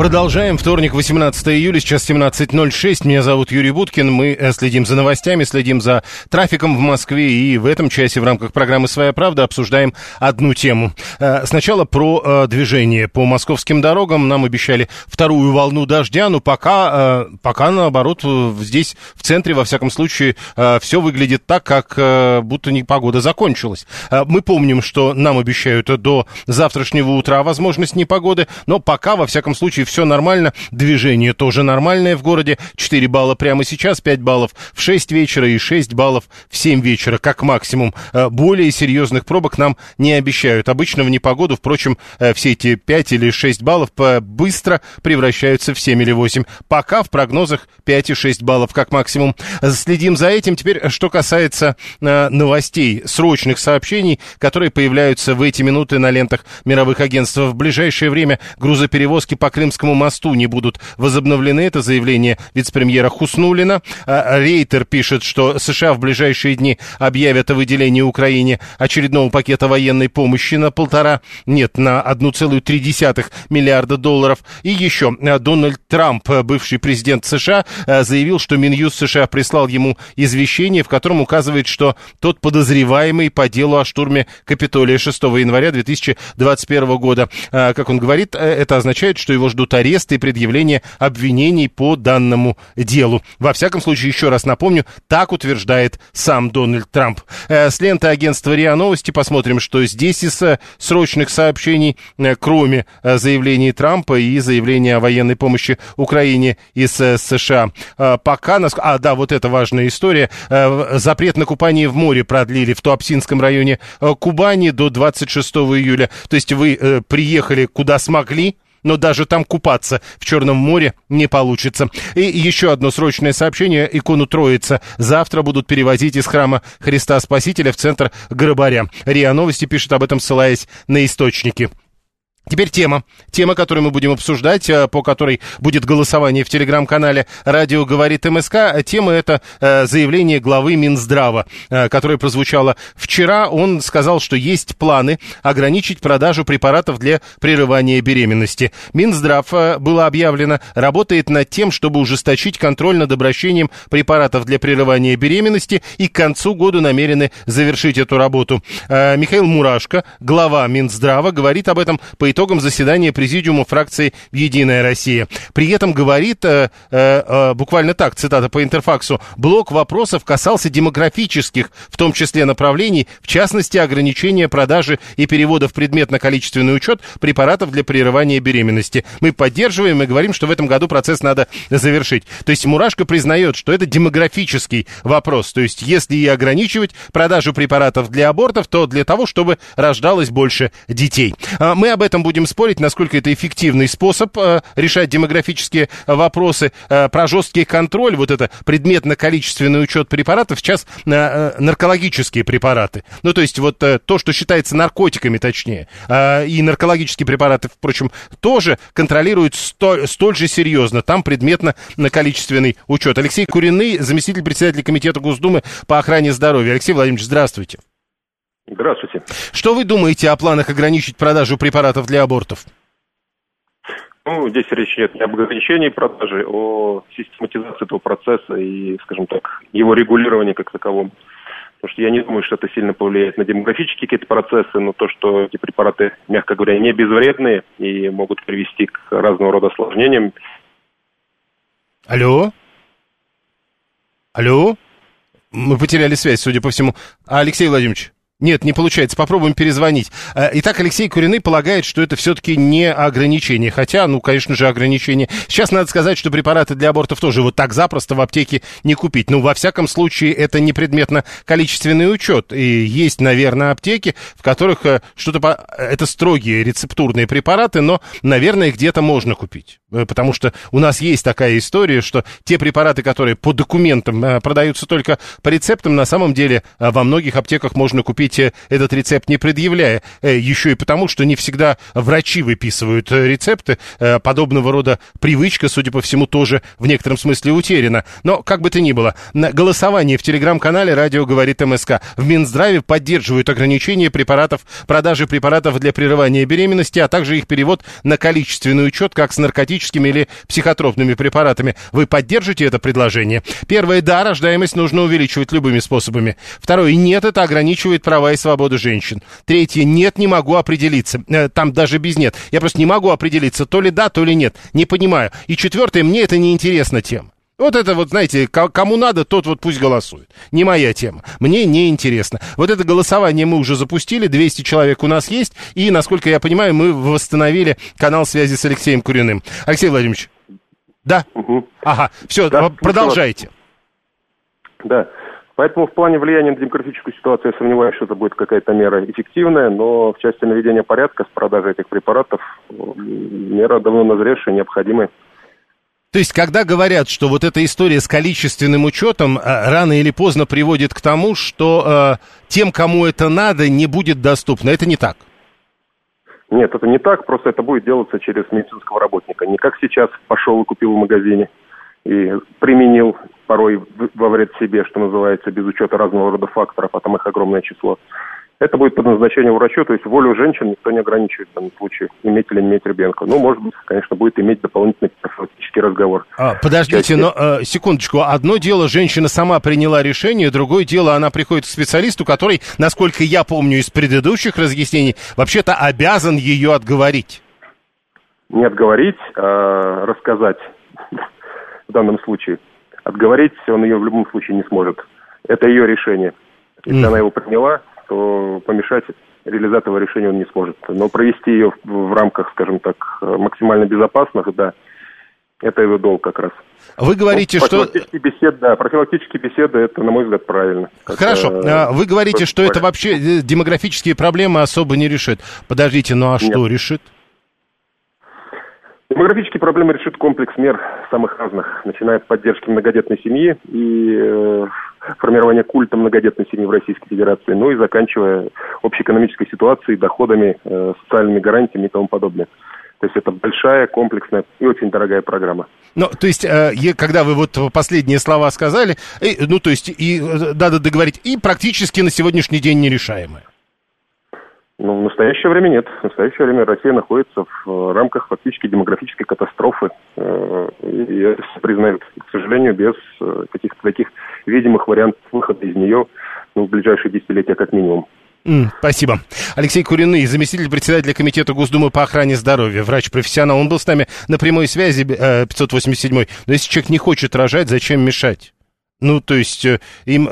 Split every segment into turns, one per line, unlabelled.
Продолжаем. Вторник, 18 июля, сейчас 17.06. Меня зовут Юрий Буткин. Мы э, следим за новостями, следим за трафиком в Москве. И в этом часе в рамках программы «Своя правда» обсуждаем одну тему. Э, Сначала про э, движение по московским дорогам. Нам обещали вторую волну дождя, но пока, пока наоборот, здесь в центре, во всяком случае, все выглядит так, как будто не погода закончилась. Мы помним, что нам обещают до завтрашнего утра возможность непогоды, но пока, во всяком случае, все нормально. Движение тоже нормальное в городе. 4 балла прямо сейчас, 5 баллов в 6 вечера и 6 баллов в 7 вечера, как максимум. Э, Более серьезных пробок нам не обещают. Обычно в непогоду, впрочем, э, все эти 5 или 6 баллов быстро превращаются в 7 или 8. Пока в прогнозах 5 и 6 баллов как максимум. Следим за этим. Теперь, что касается э, новостей, срочных сообщений, которые появляются в эти минуты на лентах мировых агентств. В ближайшее время грузоперевозки по Крымскому мосту не будут возобновлены. Это заявление вице-премьера Хуснулина. А, Рейтер пишет, что США в ближайшие дни объявят о выделении Украине очередного пакета военной помощи на полтора, нет, на 1,3 миллиарда долларов. И еще э, Дональд Трамп, э, бывший президент США, э, заявил, что Минюст США прислал ему извещение, в котором указывает, что тот подозреваемый по делу о штурме Капитолия 6 января 2021 года. А, Как он говорит, э, это означает, что его ждут арест и предъявление обвинений по данному делу. Во всяком случае, еще раз напомню, так утверждает сам Дональд Трамп. Э, С ленты агентства РИА Новости посмотрим, что здесь из э, срочных сообщений, э, кроме заявлений Трампа и заявления о военной помощи Украине из США. Пока нас... А, да, вот это важная история. Запрет на купание в море продлили в Туапсинском районе Кубани до 26 июля. То есть вы приехали куда смогли, но даже там купаться в Черном море не получится. И еще одно срочное сообщение. Икону Троица завтра будут перевозить из храма Христа Спасителя в центр Грабаря. РИА Новости пишет об этом, ссылаясь на источники. Теперь тема. Тема, которую мы будем обсуждать, э, по которой будет голосование в телеграм-канале «Радио говорит МСК». Тема это э, заявление главы Минздрава, э, которое прозвучало вчера. Он сказал, что есть планы ограничить продажу препаратов для прерывания беременности. Минздрав, было объявлено, работает над тем, чтобы ужесточить контроль над обращением препаратов для прерывания беременности и к концу года намерены завершить эту работу. Михаил Мурашко, глава Минздрава, говорит об этом по итогам заседания президиума фракции «Единая Россия». При этом говорит, э, э, э, буквально так, цитата по интерфаксу, блок вопросов касался демографических, в том числе направлений, в частности, ограничения продажи и перевода в предметно-количественный учет препаратов для прерывания беременности. Мы поддерживаем и говорим, что в этом году процесс надо завершить. То есть Мурашко признает, что это демографический вопрос. То есть если и ограничивать продажу препаратов для абортов, то для того, чтобы рождалось больше детей. А, Мы об этом будем спорить, насколько это эффективный способ э, решать демографические вопросы. Э, Про жесткий контроль, вот это предметно-количественный учет препаратов, сейчас э, э, наркологические препараты. Ну, то есть вот э, то, что считается наркотиками, точнее, э, и наркологические препараты, впрочем, тоже контролируют сто- столь же серьезно. Там предметно-количественный учет. Алексей Куриный, заместитель председателя комитета Госдумы по охране здоровья. Алексей Владимирович, здравствуйте.
Здравствуйте.
Что вы думаете о планах ограничить продажу препаратов для абортов?
Ну, здесь речь идет не об ограничении продажи, а о систематизации этого процесса и, скажем так, его регулировании как таковом. Потому что я не думаю, что это сильно повлияет на демографические какие-то процессы, но то, что эти препараты, мягко говоря, не безвредные и могут привести к разного рода осложнениям.
Алло? Алло? Мы потеряли связь, судя по всему. А, Алексей Владимирович, Нет, не получается. Попробуем перезвонить. Э, итак, Алексей Куриный полагает, что это все-таки не ограничение. Хотя, ну, конечно же, ограничение. Сейчас надо сказать, что препараты для абортов тоже вот так запросто в аптеке не купить. Ну, во всяком случае, это не предметно-количественный учет. И есть, наверное, аптеки, в которых э, что-то... По... Это строгие рецептурные препараты, но, наверное, где-то можно купить. Э, потому что у нас есть такая история, что те препараты, которые по документам продаются только по рецептам, на самом деле во многих аптеках можно купить этот рецепт не предъявляя, э, еще и потому, что не всегда врачи выписывают э, рецепты. Э, подобного рода привычка, судя по всему, тоже в некотором смысле утеряна. Но, как бы то ни было, на голосование в телеграм-канале «Радио говорит МСК» в Минздраве поддерживают ограничение препаратов, продажи препаратов для прерывания беременности, а также их перевод на количественный учет, как с наркотическими или психотропными препаратами. Вы поддержите это предложение? Первое, да, рождаемость нужно увеличивать любыми способами. Второе, нет, это ограничивает права и свободы женщин. Третье, нет, не могу определиться. Э, там даже без нет. Я просто не могу определиться, то ли да, то ли нет. Не понимаю. И четвертое, мне это не интересна тема. Вот это вот, знаете, кому надо, тот вот пусть голосует. Не моя тема. Мне не интересно. Вот это голосование мы уже запустили, 200 человек у нас есть, и, насколько я понимаю, мы восстановили канал связи с Алексеем Куриным. Алексей Владимирович. Да? Угу. Ага, все, да, продолжайте.
Да. Поэтому в плане влияния на демографическую ситуацию я сомневаюсь, что это будет какая-то мера эффективная, но в части наведения порядка с продажей этих препаратов мера давно назревшая, необходимая.
То есть, когда говорят, что вот эта история с количественным учетом э, рано или поздно приводит к тому, что э, тем, кому это надо, не будет доступно, это не так?
Нет, это не так, просто это будет делаться через медицинского работника. Не как сейчас пошел и купил в магазине и применил порой во вред себе, что называется, без учета разного рода факторов, а там их огромное число. Это будет по назначению врачу, то есть волю женщин никто не ограничивает в данном случае, иметь или не иметь ребенка. Ну, может быть, конечно, будет иметь дополнительный профилактический разговор.
А, подождите, но э, секундочку. Одно дело, женщина сама приняла решение, другое дело, она приходит к специалисту, который, насколько я помню из предыдущих разъяснений, вообще-то обязан ее отговорить.
Не отговорить, а рассказать в данном случае. Отговорить он ее в любом случае не сможет. Это ее решение. Если mm. она его приняла, то помешать этого решения он не сможет. Но провести ее в, рамках, скажем так, максимально безопасных, да, это его долг как раз.
Вы говорите, ну, что...
Бесед, да, профилактические беседы, это, на мой взгляд, правильно.
Хорошо. А, вы говорите, что это вообще э, демографические проблемы особо не решит. Подождите, ну а Нет. что решит?
Демографические проблемы решит комплекс мер самых разных, начиная от поддержки многодетной семьи и э, формирования культа многодетной семьи в Российской Федерации, ну и заканчивая общеэкономической ситуацией, доходами, э, социальными гарантиями и тому подобное. То есть это большая, комплексная и очень дорогая программа.
Ну, то есть, э, когда вы вот последние слова сказали, э, ну, то есть, и э, надо договорить, и практически на сегодняшний день нерешаемое.
Ну, в настоящее время нет. В настоящее время Россия находится в э, рамках фактически демографической катастрофы. Э, и это все признают. К сожалению, без э, каких-то таких видимых вариантов выхода из нее ну, в ближайшие десятилетия как минимум.
Спасибо. Алексей Куриный, заместитель председателя Комитета Госдумы по охране здоровья, врач-профессионал. Он был с нами на прямой связи, 587 -й. Но если человек не хочет рожать, зачем мешать? Ну, то есть им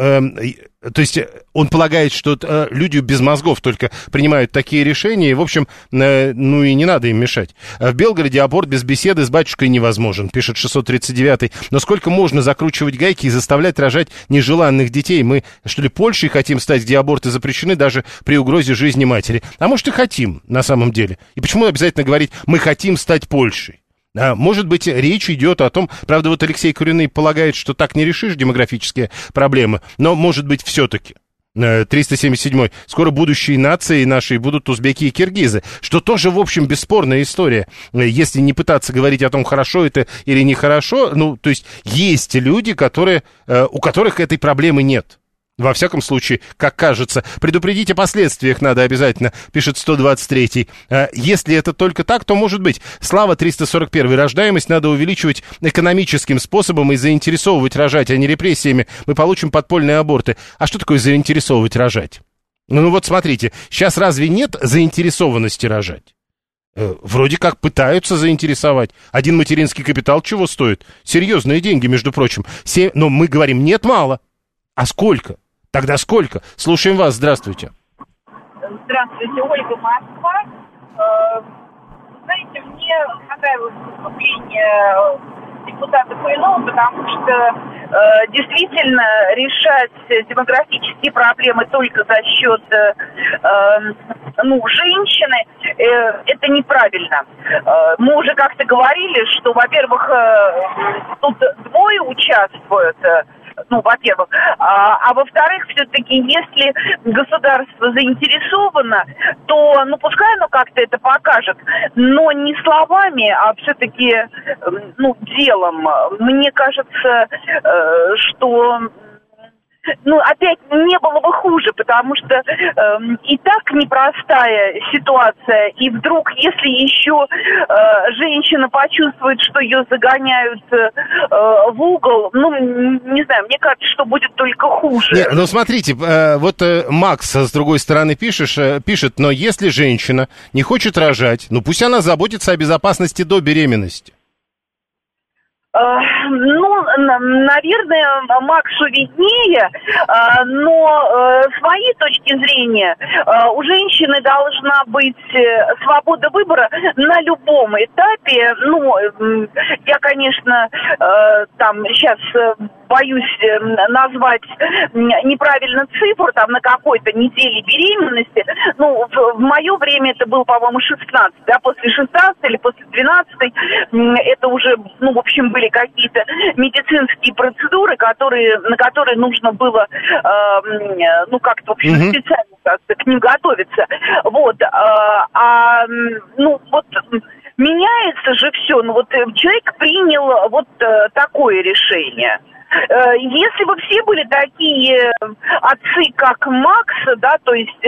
то есть э, он полагает, что э, люди без мозгов только принимают такие решения, и, в общем, э, ну и не надо им мешать. В Белгороде аборт без беседы с батюшкой невозможен, пишет 639-й. Но сколько можно закручивать гайки и заставлять рожать нежеланных детей? Мы, что ли, Польшей хотим стать, где аборты запрещены даже при угрозе жизни матери? А может и хотим, на самом деле. И почему обязательно говорить «мы хотим стать Польшей»? А, может быть, речь идет о том, правда, вот Алексей Куриный полагает, что так не решишь демографические проблемы, но, может быть, все-таки. 377 э, Скоро будущие нации наши будут узбеки и киргизы, что тоже, в общем, бесспорная история. Э, если не пытаться говорить о том, хорошо это или нехорошо, ну, то есть есть люди, которые, э, у которых этой проблемы нет. Во всяком случае, как кажется, предупредить о последствиях надо обязательно, пишет 123-й. А если это только так, то может быть. Слава 341 рождаемость надо увеличивать экономическим способом и заинтересовывать рожать, а не репрессиями. Мы получим подпольные аборты. А что такое заинтересовывать рожать? Ну, ну вот смотрите, сейчас разве нет заинтересованности рожать? Э, вроде как пытаются заинтересовать. Один материнский капитал чего стоит? Серьезные деньги, между прочим. Семь... Но мы говорим, нет, мало. А сколько? Тогда сколько? Слушаем вас, здравствуйте.
Здравствуйте, Ольга Москва. Э, знаете, мне понравилось выступление депутата Куинова, потому что э, действительно решать демографические проблемы только за счет э, ну, женщины, это неправильно. Мы уже как-то говорили, что, во-первых, тут двое участвуют, ну, во-первых. А, а во-вторых, все-таки, если государство заинтересовано, то, ну, пускай оно как-то это покажет, но не словами, а все-таки, ну, делом. Мне кажется, э, что ну, опять не было бы хуже, потому что э, и так непростая ситуация, и вдруг, если еще э, женщина почувствует, что ее загоняют э, в угол, ну, не знаю, мне кажется, что будет только хуже.
Не, ну, смотрите, э, вот э, Макс с другой стороны пишешь, э, пишет, но если женщина не хочет рожать, ну, пусть она заботится о безопасности до беременности.
Э, ну, наверное, Максу виднее, э, но э, с моей точки зрения у женщины должна быть свобода выбора на любом этапе. Ну, я, конечно, там сейчас боюсь назвать неправильно цифру, там, на какой-то неделе беременности. Ну, в, в мое время это было, по-моему, 16, да, после 16 или после 12 это уже, ну, в общем, были какие-то медицинские процедуры, которые, на которые нужно было, э, ну, как-то, в общем, mm-hmm. специально как-то к ним готовиться. Вот. Э, а, ну, вот меняется же все. Ну, вот э, человек принял вот э, такое решение. Э, если бы все были такие отцы, как Макс, да, то есть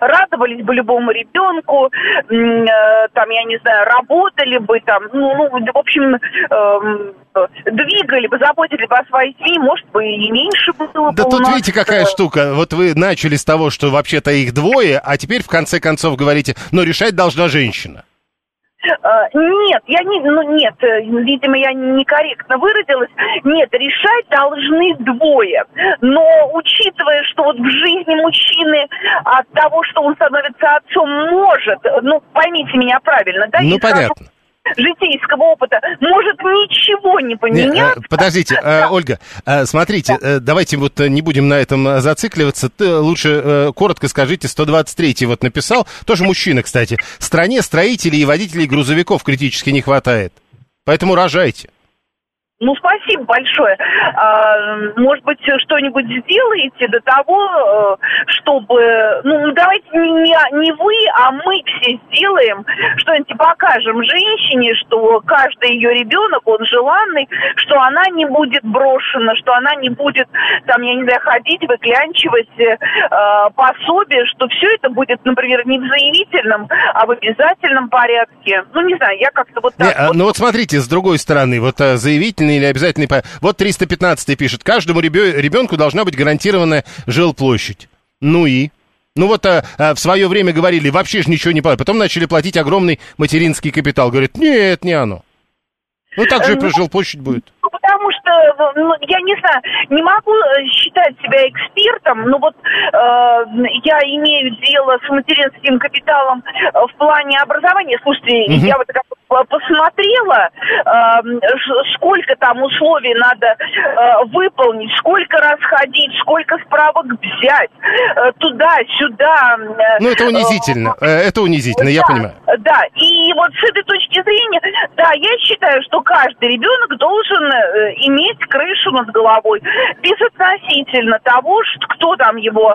радовались бы любому ребенку, э, там, я не знаю, работали бы там, ну, ну в общем, эм, двигали бы, заботились бы о своей семье, может быть, и меньше было
Да
бы
тут видите, какая штука. Вот вы начали с того, что вообще-то их двое, а теперь в конце концов говорите, но решать должна женщина.
Э, нет, я не, ну нет, э, видимо, я некорректно выразилась. Нет, решать должны двое. Но учитывая, что вот в жизни мужчины от того, что он становится отцом, может, ну поймите меня правильно, да?
Ну понятно. Скажу,
житейского опыта может ничего не поменять.
Не, подождите, э, Ольга, э, смотрите, да. э, давайте вот не будем на этом зацикливаться. Ты лучше э, коротко скажите, 123-й вот написал, тоже мужчина, кстати. Стране строителей и водителей грузовиков критически не хватает. Поэтому рожайте.
Ну, спасибо большое. А, может быть, что-нибудь сделаете до того, э, чтобы... Ну, давайте не, не вы, а мы все сделаем, что-нибудь покажем женщине, что каждый ее ребенок, он желанный, что она не будет брошена, что она не будет, там, я не знаю, ходить, выклянчивать э, пособие, что все это будет, например, не в заявительном, а в обязательном порядке. Ну, не знаю, я как-то вот так... Не,
а, вот... Ну, вот смотрите, с другой стороны, вот э, заявительный обязательный или обязательный... Вот 315 пишет, каждому ребенку должна быть гарантированная жилплощадь. Ну и? Ну вот а, а, в свое время говорили, вообще же ничего не платят. Потом начали платить огромный материнский капитал. Говорят, нет, не оно. Ну так же и про жилплощадь будет
потому что, ну, я не знаю, не могу э, считать себя экспертом, но вот э, я имею дело с материнским капиталом э, в плане образования. Слушайте, угу. я вот как посмотрела, э, сколько там условий надо э, выполнить, сколько раз ходить, сколько справок взять, э, туда, сюда.
Э, ну, это унизительно, это унизительно, да, я понимаю.
Да, и вот с этой точки зрения, да, я считаю, что каждый ребенок должен иметь крышу над головой, безотносительно того, что, кто там его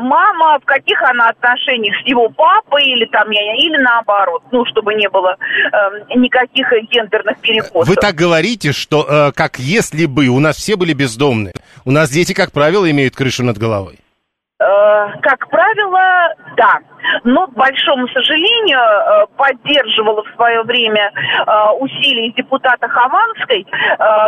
мама, в каких она отношениях с его папой или там я, или наоборот, ну, чтобы не было э, никаких гендерных переходов.
Вы так говорите, что э, как если бы у нас все были бездомные. У нас дети, как правило, имеют крышу над головой.
Э, как правило, да. Но, к большому сожалению, э, поддерживала в свое время э, усилия депутата Хованской,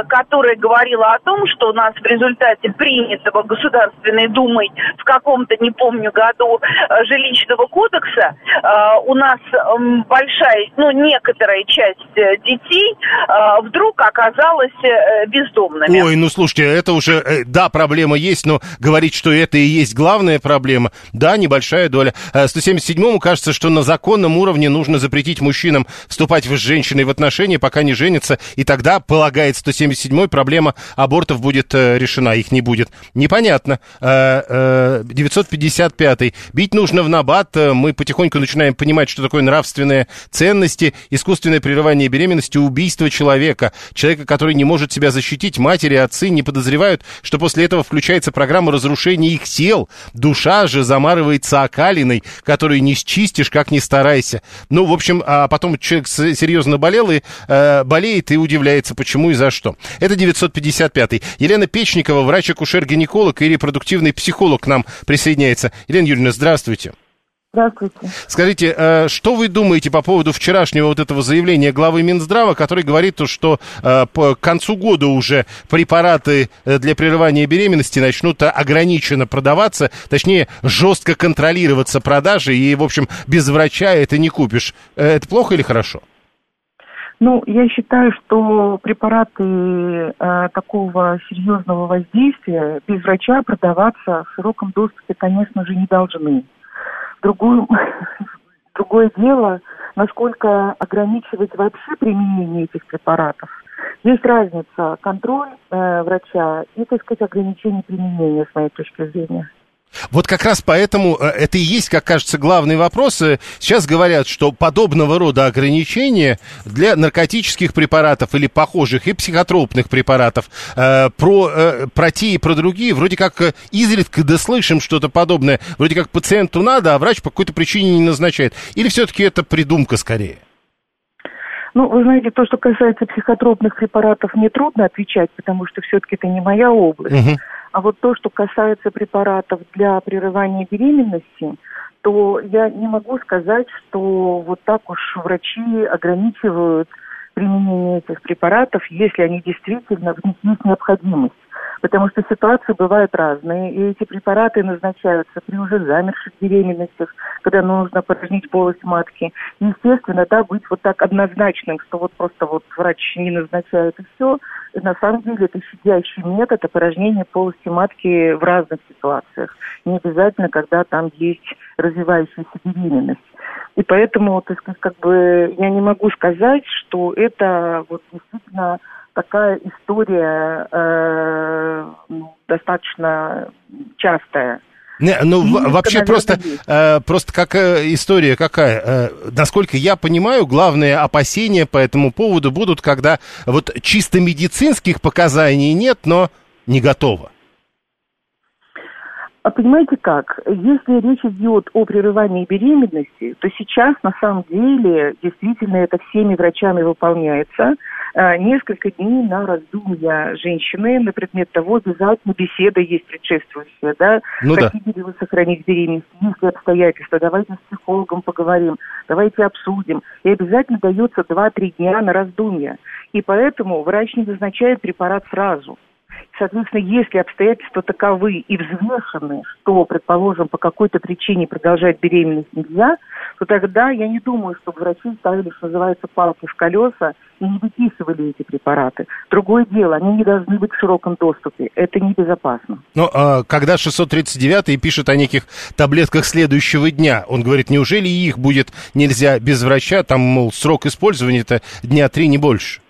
которая говорила о том, что у нас в результате принятого Государственной Думой в каком-то, не помню, году жилищного кодекса у нас большая, ну, некоторая часть детей вдруг оказалась бездомными.
Ой, ну, слушайте, это уже, да, проблема есть, но говорить, что это и есть главная проблема. Да, небольшая доля. 107 177-му кажется, что на законном уровне нужно запретить мужчинам вступать с женщиной в отношения, пока не женятся, и тогда, полагает 177-й, проблема абортов будет э, решена, их не будет. Непонятно. Э, э, 955-й. Бить нужно в набат. Э, мы потихоньку начинаем понимать, что такое нравственные ценности, искусственное прерывание беременности, убийство человека. Человека, который не может себя защитить, матери, отцы не подозревают, что после этого включается программа разрушения их тел. Душа же замарывается окалиной, которую не счистишь, как ни старайся. Ну, в общем, а потом человек серьезно болел и э, болеет и удивляется, почему и за что. Это 955-й. Елена Печникова, врач-акушер-гинеколог и репродуктивный психолог к нам присоединяется. Елена Юрьевна, здравствуйте.
Здравствуйте.
Скажите, э, что вы думаете по поводу вчерашнего вот этого заявления главы Минздрава, который говорит, что э, по концу года уже препараты э, для прерывания беременности начнут ограниченно продаваться, точнее, жестко контролироваться продажи, и, в общем, без врача это не купишь. Это плохо или хорошо?
Ну, я считаю, что препараты э, такого серьезного воздействия без врача продаваться в широком доступе, конечно же, не должны. Другую, другое дело, насколько ограничивать вообще применение этих препаратов. Есть разница контроль э, врача и, так сказать, ограничение применения, с моей точки зрения.
Вот как раз поэтому э, это и есть, как кажется, главный вопрос. Э, сейчас говорят, что подобного рода ограничения для наркотических препаратов или похожих и психотропных препаратов, э, про, э, про те и про другие, вроде как э, изредка да слышим что-то подобное. Вроде как пациенту надо, а врач по какой-то причине не назначает. Или все-таки это придумка скорее?
Ну, вы знаете, то, что касается психотропных препаратов, мне трудно отвечать, потому что все-таки это не моя область. Угу. А вот то, что касается препаратов для прерывания беременности, то я не могу сказать, что вот так уж врачи ограничивают применение этих препаратов, если они действительно в них есть необходимость потому что ситуации бывают разные, и эти препараты назначаются при уже замерших беременностях, когда нужно порожнить полость матки. естественно, да, быть вот так однозначным, что вот просто вот врач не назначает и все, на самом деле это щадящий метод опорожнения полости матки в разных ситуациях. Не обязательно, когда там есть развивающаяся беременность. И поэтому, так сказать, как бы я не могу сказать, что это вот действительно такая история э, достаточно частая.
Не, ну, в, вообще просто, э, просто как э, история какая. Э, насколько я понимаю, главные опасения по этому поводу будут, когда вот чисто медицинских показаний нет, но не готово.
А понимаете как? Если речь идет о прерывании беременности, то сейчас на самом деле действительно это всеми врачами выполняется. А, несколько дней на раздумья женщины на предмет того, обязательно беседа есть предшествующая, да? Ну, Хотите да. ли вы сохранить беременность? Есть ли обстоятельства? Давайте с психологом поговорим, давайте обсудим. И обязательно дается 2-3 дня на раздумья. И поэтому врач не назначает препарат сразу. Соответственно, если обстоятельства таковы и взвешены, что, предположим, по какой-то причине продолжать беременность нельзя, то тогда я не думаю, что врачи ставили, что называется, палки в колеса и не выписывали эти препараты. Другое дело, они не должны быть в широком доступе. Это небезопасно.
Но а, когда 639-й пишет о неких таблетках следующего дня, он говорит, неужели их будет нельзя без врача? Там, мол, срок использования это дня три, не больше.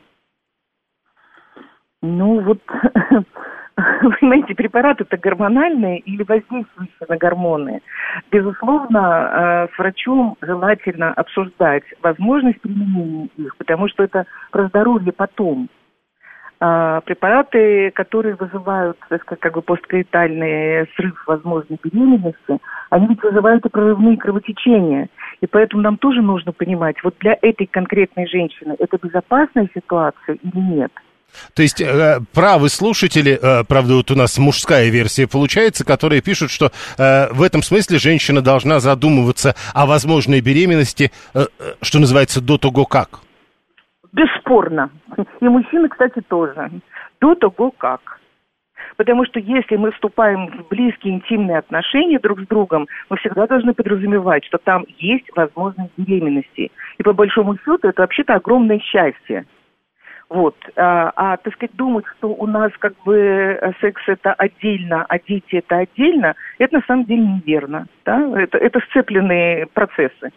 Ну, вот, понимаете, препараты-то гормональные или воздействующие на гормоны. Безусловно, э, с врачом желательно обсуждать возможность применения их, потому что это про здоровье потом. А, препараты, которые вызывают, как бы посткоитальный срыв возможной беременности, они ведь вызывают и прорывные кровотечения. И поэтому нам тоже нужно понимать, вот для этой конкретной женщины это безопасная ситуация или нет –
то есть э, правы слушатели, э, правда, вот у нас мужская версия получается, которые пишут, что э, в этом смысле женщина должна задумываться о возможной беременности, э, э что называется, до того как.
Бесспорно. И мужчины, кстати, тоже. До того как. Потому что если мы вступаем в близкие интимные отношения друг с другом, мы всегда должны подразумевать, что там есть возможность беременности. И по большому счету это вообще-то огромное счастье. Вот. А, а, так сказать, думать, что у нас как бы э, секс это отдельно, а дети это отдельно, это на самом деле неверно. Да? Это, это сцепленные процессы.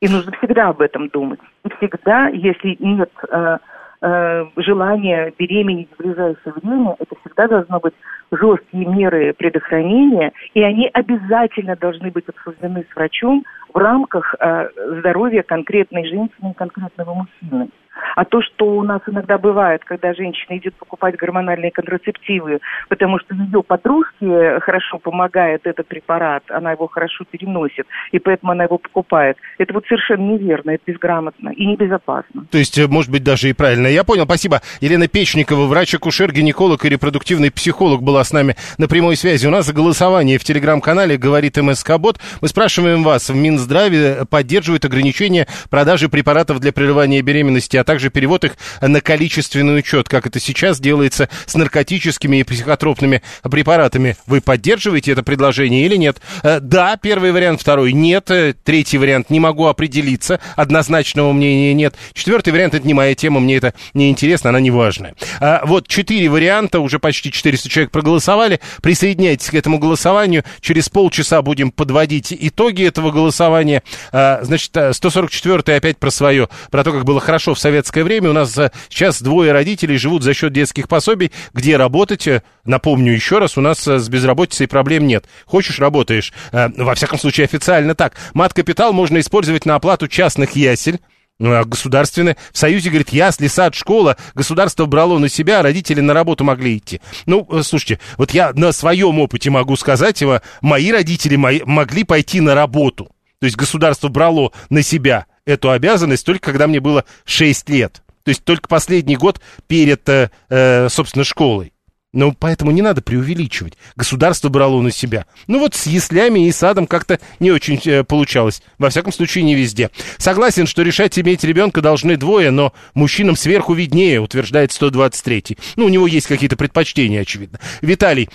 И нужно всегда об этом думать. Всегда, если нет э, э, желания беременеть в ближайшее время, это всегда должно быть жесткие меры предохранения, и они обязательно должны быть обсуждены с врачом в рамках э, здоровья конкретной женщины и конкретного мужчины. А то, что у нас иногда бывает, когда женщина идет покупать гормональные контрацептивы, потому что ее подружке хорошо помогает этот препарат, она его хорошо переносит, и поэтому она его покупает, это вот совершенно неверно, это безграмотно и небезопасно.
То есть, э, может быть, даже и правильно. Я понял, спасибо. Елена Печникова, врач-акушер, гинеколог и репродуктивный психолог была с нами на прямой связи. У нас голосование в телеграм-канале «Говорит МСК-бот». Мы спрашиваем вас, в Минздраве поддерживают ограничения продажи препаратов для прерывания беременности а также перевод их на количественный учет, как это сейчас делается с наркотическими и психотропными препаратами. Вы поддерживаете это предложение или нет? Э, да, первый вариант, второй нет, э, третий вариант не могу определиться, однозначного мнения нет. Четвертый вариант это не моя тема, мне это не интересно, она не важная. А, вот четыре варианта, уже почти 400 человек проголосовали. Присоединяйтесь к этому голосованию. Через полчаса будем подводить итоги этого голосования. А, значит, 144 опять про свое, про то, как было хорошо в Совете советское время. У нас сейчас двое родителей живут за счет детских пособий. Где работать? Э, напомню еще раз, у нас э, с безработицей проблем нет. Хочешь, работаешь. Э, во всяком случае, официально так. Мат-капитал можно использовать на оплату частных ясель. Государственные. В Союзе, говорит, ясли, сад, школа. Государство брало на себя, а родители на работу могли идти. Ну, слушайте, вот я на своем опыте могу сказать, его, мои родители мои, могли пойти на работу. То есть государство брало на себя эту обязанность только когда мне было 6 лет. То есть только последний год перед, э, э, собственно, школой. Но поэтому не надо преувеличивать. Государство брало на себя. Ну вот с яслями и садом как-то не очень э, получалось. Во всяком случае, не везде. Согласен, что решать, иметь ребенка должны двое, но мужчинам сверху виднее, утверждает 123. Ну, у него есть какие-то предпочтения, очевидно. Виталий,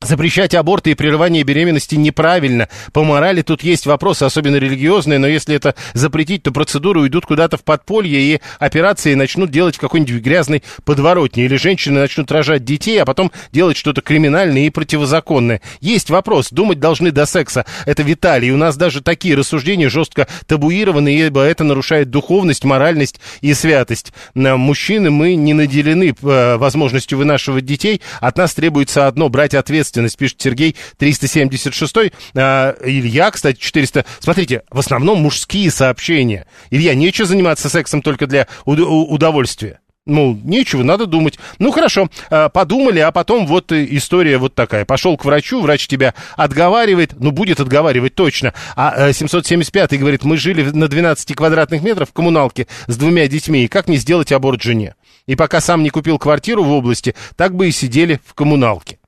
Запрещать аборты и прерывание беременности неправильно. По морали тут есть вопросы, особенно религиозные, но если это запретить, то процедуры уйдут куда-то в подполье, и операции начнут делать какой-нибудь грязной подворотне. Или женщины начнут рожать детей, а потом делать что-то криминальное и противозаконное. Есть вопрос. Думать должны до секса. Это Виталий. У нас даже такие рассуждения жестко табуированы, ибо это нарушает духовность, моральность и святость. Мужчины мы не наделены э, возможностью вынашивать детей. От нас требуется одно – брать ответственность ответственность, пишет Сергей 376. А, Илья, кстати, 400. Смотрите, в основном мужские сообщения. Илья, нечего заниматься сексом только для удовольствия. Ну, нечего, надо думать. Ну, хорошо, а, подумали, а потом вот история вот такая. Пошел к врачу, врач тебя отговаривает, ну, будет отговаривать точно. А 775 э, говорит, мы жили на 12 квадратных метрах в коммуналке с двумя детьми, и как не сделать аборт жене? И пока сам не купил квартиру в области, так бы и сидели в коммуналке.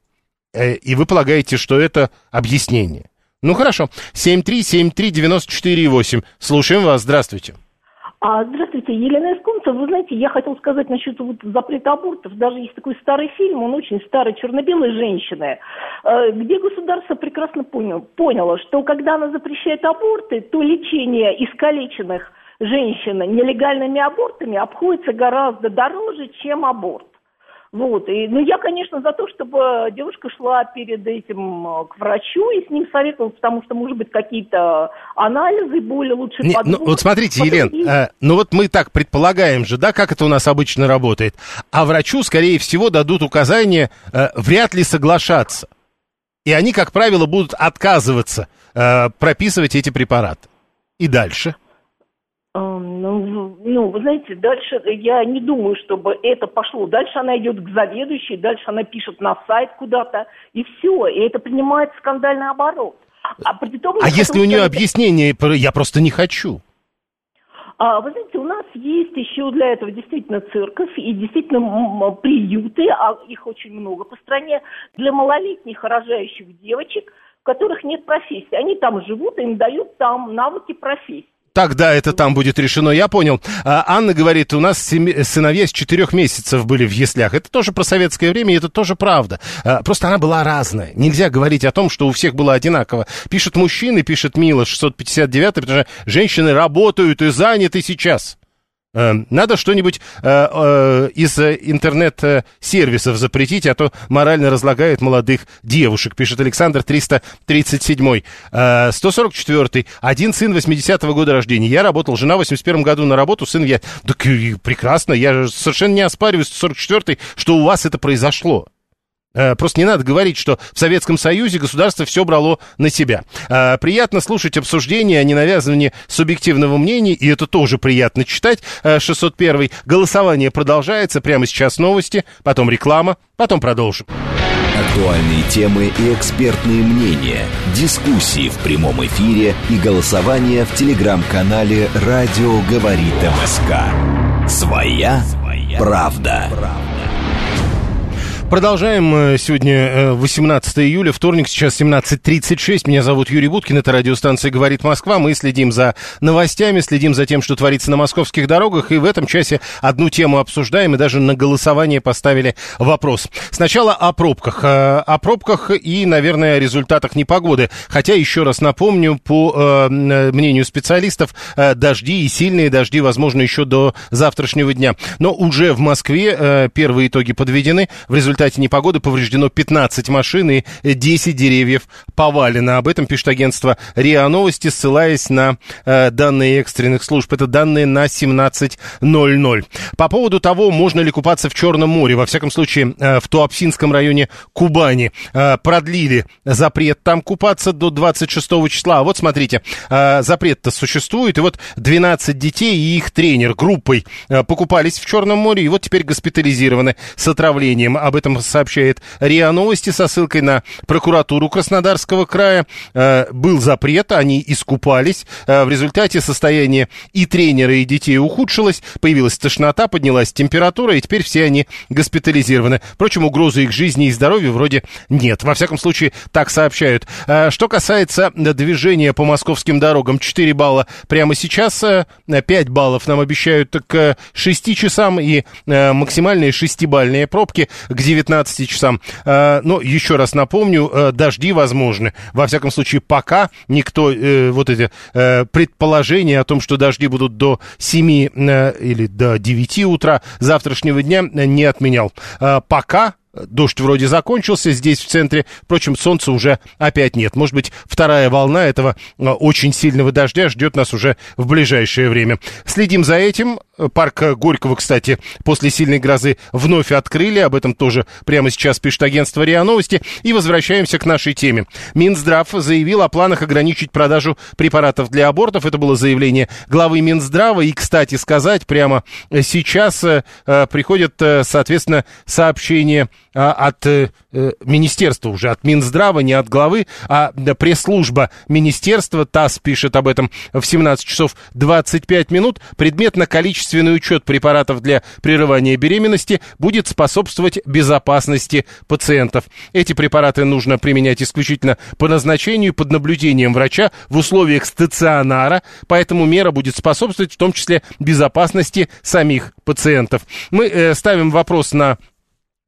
Э, и вы полагаете, что это объяснение. Ну хорошо. 7373948. Слушаем вас. Здравствуйте.
А, здравствуйте, Елена Исконцев. Вы знаете, я хотела сказать насчет вот запрета абортов. Даже есть такой старый фильм, он очень старый, черно-белые женщины, э, где государство прекрасно понял, поняло, что когда она запрещает аборты, то лечение искалеченных женщин нелегальными абортами обходится гораздо дороже, чем аборт. Вот. И, ну, я, конечно, за то, чтобы девушка шла перед этим э, к врачу и с ним советовалась, потому что, может быть, какие-то анализы более лучше
Не, ну, Вот смотрите, Елен, э, ну вот мы так предполагаем же, да, как это у нас обычно работает. А врачу, скорее всего, дадут указание э, вряд ли соглашаться. И они, как правило, будут отказываться э, прописывать эти препараты. И дальше –
ну, ну, вы знаете, дальше я не думаю, чтобы это пошло. Дальше она идет к заведующей, дальше она пишет на сайт куда-то, и все. И это принимает скандальный оборот.
А, том, а если у нее сказать... объяснение, я просто не хочу.
А, вы знаете, у нас есть еще для этого действительно церковь и действительно приюты, а их очень много по стране, для малолетних рожающих девочек, у которых нет профессии. Они там живут, им дают там навыки профессии.
Тогда это там будет решено, я понял. А Анна говорит, у нас семи, сыновья с четырех месяцев были в яслях. Это тоже про советское время, это тоже правда. А, просто она была разная. Нельзя говорить о том, что у всех было одинаково. Пишет мужчины, пишет Мила 659, потому что женщины работают и заняты сейчас. Э, надо что-нибудь э, э, из интернет-сервисов запретить, а то морально разлагает молодых девушек, пишет Александр 337. 144. Один сын 80-го года рождения. Я работал, жена в 81 году на работу, сын я... Так прекрасно, я совершенно не оспариваю 144 что у вас это произошло. Э, просто не надо говорить, что в Советском Союзе государство все брало на себя. Э, приятно слушать обсуждения о ненавязывании субъективного мнения, и это тоже приятно читать. 601. Э, Голосование продолжается. Прямо сейчас новости, потом реклама, потом продолжим.
Актуальные темы и экспертные мнения, дискуссии в прямом эфире и голосование в телеграм-канале «Радио говорит МСК». Своя, Своя правда. правда.
Продолжаем э, сегодня 18 э, июля, вторник, сейчас 17.36. Меня зовут Юрий Буткин, это радиостанция «Говорит Москва». Мы следим за новостями, следим за тем, что творится на московских дорогах. И в этом часе одну тему обсуждаем и даже на голосование поставили вопрос. Сначала о пробках. Э, о пробках и, наверное, о результатах непогоды. Хотя, еще раз напомню, по мнению специалистов, дожди и сильные дожди, возможно, еще до завтрашнего дня. Но уже в Москве первые итоги подведены. В результате результате непогоды повреждено 15 машин и 10 деревьев повалено. Об этом пишет агентство РИА Новости, ссылаясь на э, данные экстренных служб. Это данные на 17.00. По поводу того, можно ли купаться в Черном море, во всяком случае, э, в Туапсинском районе Кубани, э, продлили запрет там купаться до 26 числа. А вот смотрите, э, запрет-то существует, и вот 12 детей и их тренер группой э, покупались в Черном море, и вот теперь госпитализированы с отравлением. Об этом этом сообщает РИА Новости со ссылкой на прокуратуру Краснодарского края. Э, был запрет, они искупались. Э, в результате состояние и тренера, и детей ухудшилось. Появилась тошнота, поднялась температура, и теперь все они госпитализированы. Впрочем, угрозы их жизни и здоровью вроде нет. Во всяком случае, так сообщают. Э, что касается движения по московским дорогам, 4 балла прямо сейчас, 5 баллов нам обещают к 6 часам и максимальные 6-бальные пробки к 9 19 часам. Э, но еще раз напомню, э, дожди возможны. Во всяком случае, пока никто э, вот эти предположения о том, что дожди будут до 7 или до 9 утра завтрашнего дня не отменял. Пока Дождь вроде закончился здесь, в центре. Впрочем, солнца уже опять нет. Может быть, вторая волна этого очень сильного дождя ждет нас уже в ближайшее время. Следим за этим. Парк Горького, кстати, после сильной грозы вновь открыли. Об этом тоже прямо сейчас пишет агентство РИА Новости. И возвращаемся к нашей теме. Минздрав заявил о планах ограничить продажу препаратов для абортов. Это было заявление главы Минздрава. И, кстати сказать, прямо сейчас э, приходят, э, соответственно, сообщения от э, э, министерства уже, от Минздрава, не от главы, а пресс-служба министерства, ТАСС пишет об этом в 17 часов 25 минут, предметно-количественный учет препаратов для прерывания беременности будет способствовать безопасности пациентов. Эти препараты нужно применять исключительно по назначению под наблюдением врача в условиях стационара, поэтому мера будет способствовать в том числе безопасности самих пациентов. Мы э, ставим вопрос на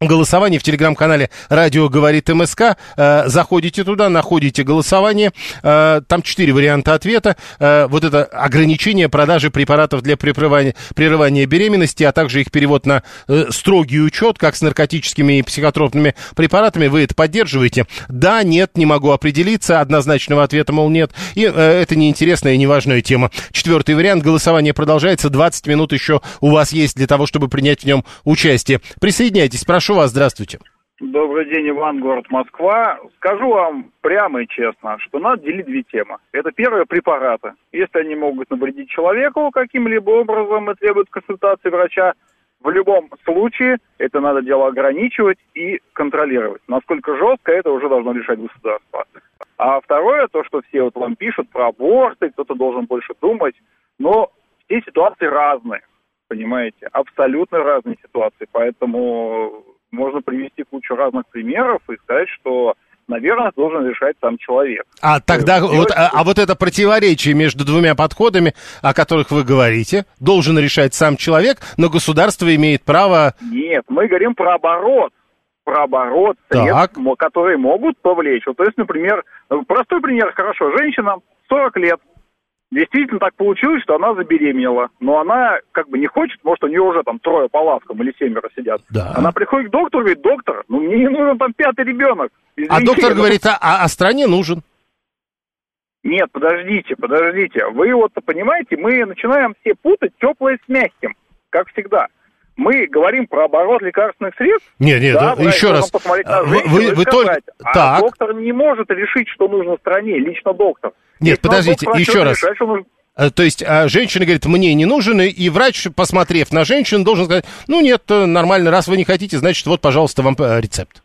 голосование в телеграм-канале «Радио говорит МСК». Э, заходите туда, находите голосование. Э, там четыре варианта ответа. Э, вот это ограничение продажи препаратов для прерывания, прерывания беременности, а также их перевод на строгий учет, как с наркотическими и психотропными препаратами. Вы это поддерживаете? Да, нет, не могу определиться. Однозначного ответа, мол, нет. И это неинтересная и неважная тема. Четвертый вариант. Голосование продолжается. 20 минут еще у вас есть для того, чтобы принять в нем участие. Присоединяйтесь, прошу Прошу вас, здравствуйте.
Добрый день, Иван, город Москва. Скажу вам прямо и честно, что надо делить две темы. Это первое – препараты. Если они могут навредить человеку каким-либо образом и требуют консультации врача, в любом случае это надо дело ограничивать и контролировать. Насколько жестко, это уже должно решать государство. А второе, то, что все вот вам пишут про аборты, кто-то должен больше думать, но все ситуации разные, понимаете, абсолютно разные ситуации, поэтому можно привести кучу разных примеров и сказать, что наверное, должен решать сам человек.
А тогда делать... вот, а, а вот это противоречие между двумя подходами, о которых вы говорите, должен решать сам человек, но государство имеет право...
Нет, мы говорим про оборот про оборот средств, которые могут повлечь. Вот, то есть, например, простой пример, хорошо, женщина 40 лет, Действительно так получилось, что она забеременела. Но она как бы не хочет, может, у нее уже там трое по лавкам или семеро сидят.
Да.
Она приходит к доктору и говорит, доктор, ну мне не нужен там пятый ребенок.
А
Извините,
доктор
ну,
говорит, а, а- а стране нужен.
Нет, подождите, подождите. Вы вот понимаете, мы начинаем все путать теплое с мягким, как всегда. Мы говорим про оборот лекарственных средств.
Не, не, да,
врач
еще раз.
посмотреть на
А, вы-
женщину
вы-
и
вы только-
а
так.
доктор не может решить, что нужно стране, лично доктор.
Нет,
Лично
подождите, еще раз.
решать,
Э, То есть а, женщина говорит, мне не нужен, и- врач, посмотрев на женщину, должен сказать, ну нет, э, нормально, раз вы не хотите, значит, вот, пожалуйста, вам э, рецепт.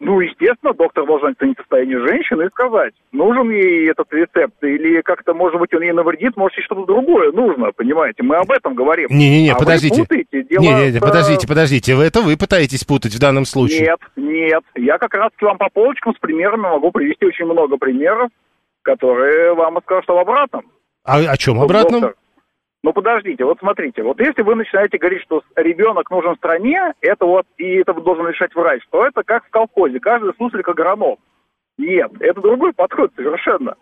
Ну, естественно, доктор должен оценить состояние женщины и сказать, нужен ей этот рецепт, или как-то, может быть, он ей навредит, может, ей что-то другое нужно, понимаете? Мы об этом говорим.
Не-не-не,
А
подождите. Не-не-не, подождите, подождите, вы это вы пытаетесь путать в данном случае.
Нет, нет. Я как раз вам по полочкам с примерами могу привести очень много примеров, которые вам скажут об обратном.
А о чем
Ну,
обратном?
доктор, Ну, подождите, вот смотрите, вот если вы начинаете говорить, что ребенок нужен стране, это вот, и это должен решать врач, то это как в колхозе, каждый суслик агроном. Нет, это другой подход совершенно.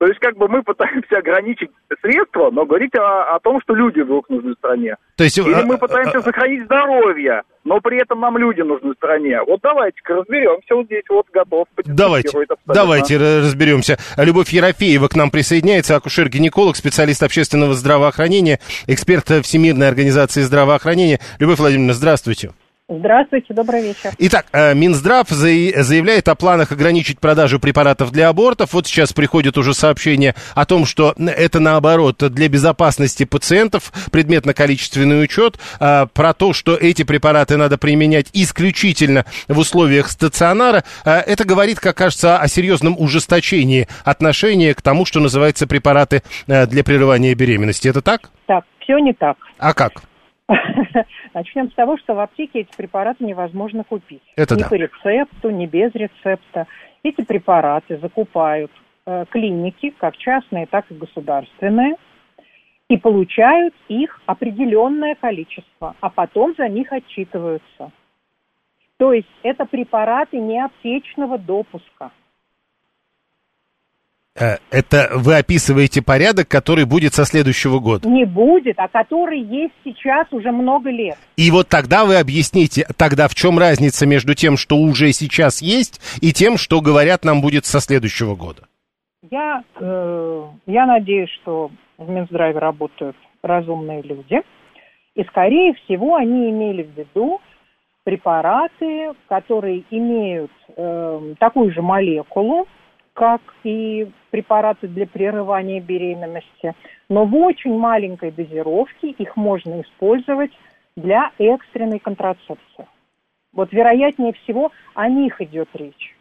То есть как бы мы пытаемся ограничить средства, но говорить о, о том, что люди вдруг нужны стране.
То есть,
Или
э,
мы
э,
пытаемся сохранить здоровье, но при этом нам люди нужны стране. Вот давайте-ка разберемся, вот здесь вот готов.
Давайте, давайте разберемся. Любовь Ерофеева к нам присоединяется, акушер-гинеколог, специалист общественного здравоохранения, эксперт Всемирной организации здравоохранения. Любовь Владимировна, здравствуйте.
Здравствуйте, добрый вечер.
Итак, э, Минздрав заявляет о планах ограничить продажу препаратов для абортов. Вот сейчас приходит уже сообщение о том, что это наоборот для безопасности пациентов, предметно-количественный учет, а, про то, что эти препараты надо применять исключительно в условиях стационара. А, Это говорит, как кажется, о серьезном ужесточении отношения к тому, что называется препараты э, для прерывания беременности. Это так?
Так, все не так.
А как?
Начнем с того, что в аптеке эти препараты невозможно купить.
Это
ни
да.
по рецепту, ни без рецепта. Эти препараты закупают э, клиники, как частные, так и государственные, и получают их определенное количество, а потом за них отчитываются. То есть это препараты не аптечного допуска.
Э, Это вы описываете порядок, который будет со следующего года.
Не будет, а который есть сейчас уже много лет.
И вот тогда вы объясните, тогда в чем разница между тем, что уже сейчас есть, и тем, что говорят нам будет со следующего года?
Я, э, я надеюсь, что в Минздраве работают разумные люди. И, скорее всего, они имели в виду препараты, которые имеют э, такую же молекулу, как и препараты для прерывания беременности, но в очень маленькой дозировке их можно использовать для экстренной контрацепции. Вот вероятнее всего о них идет речь.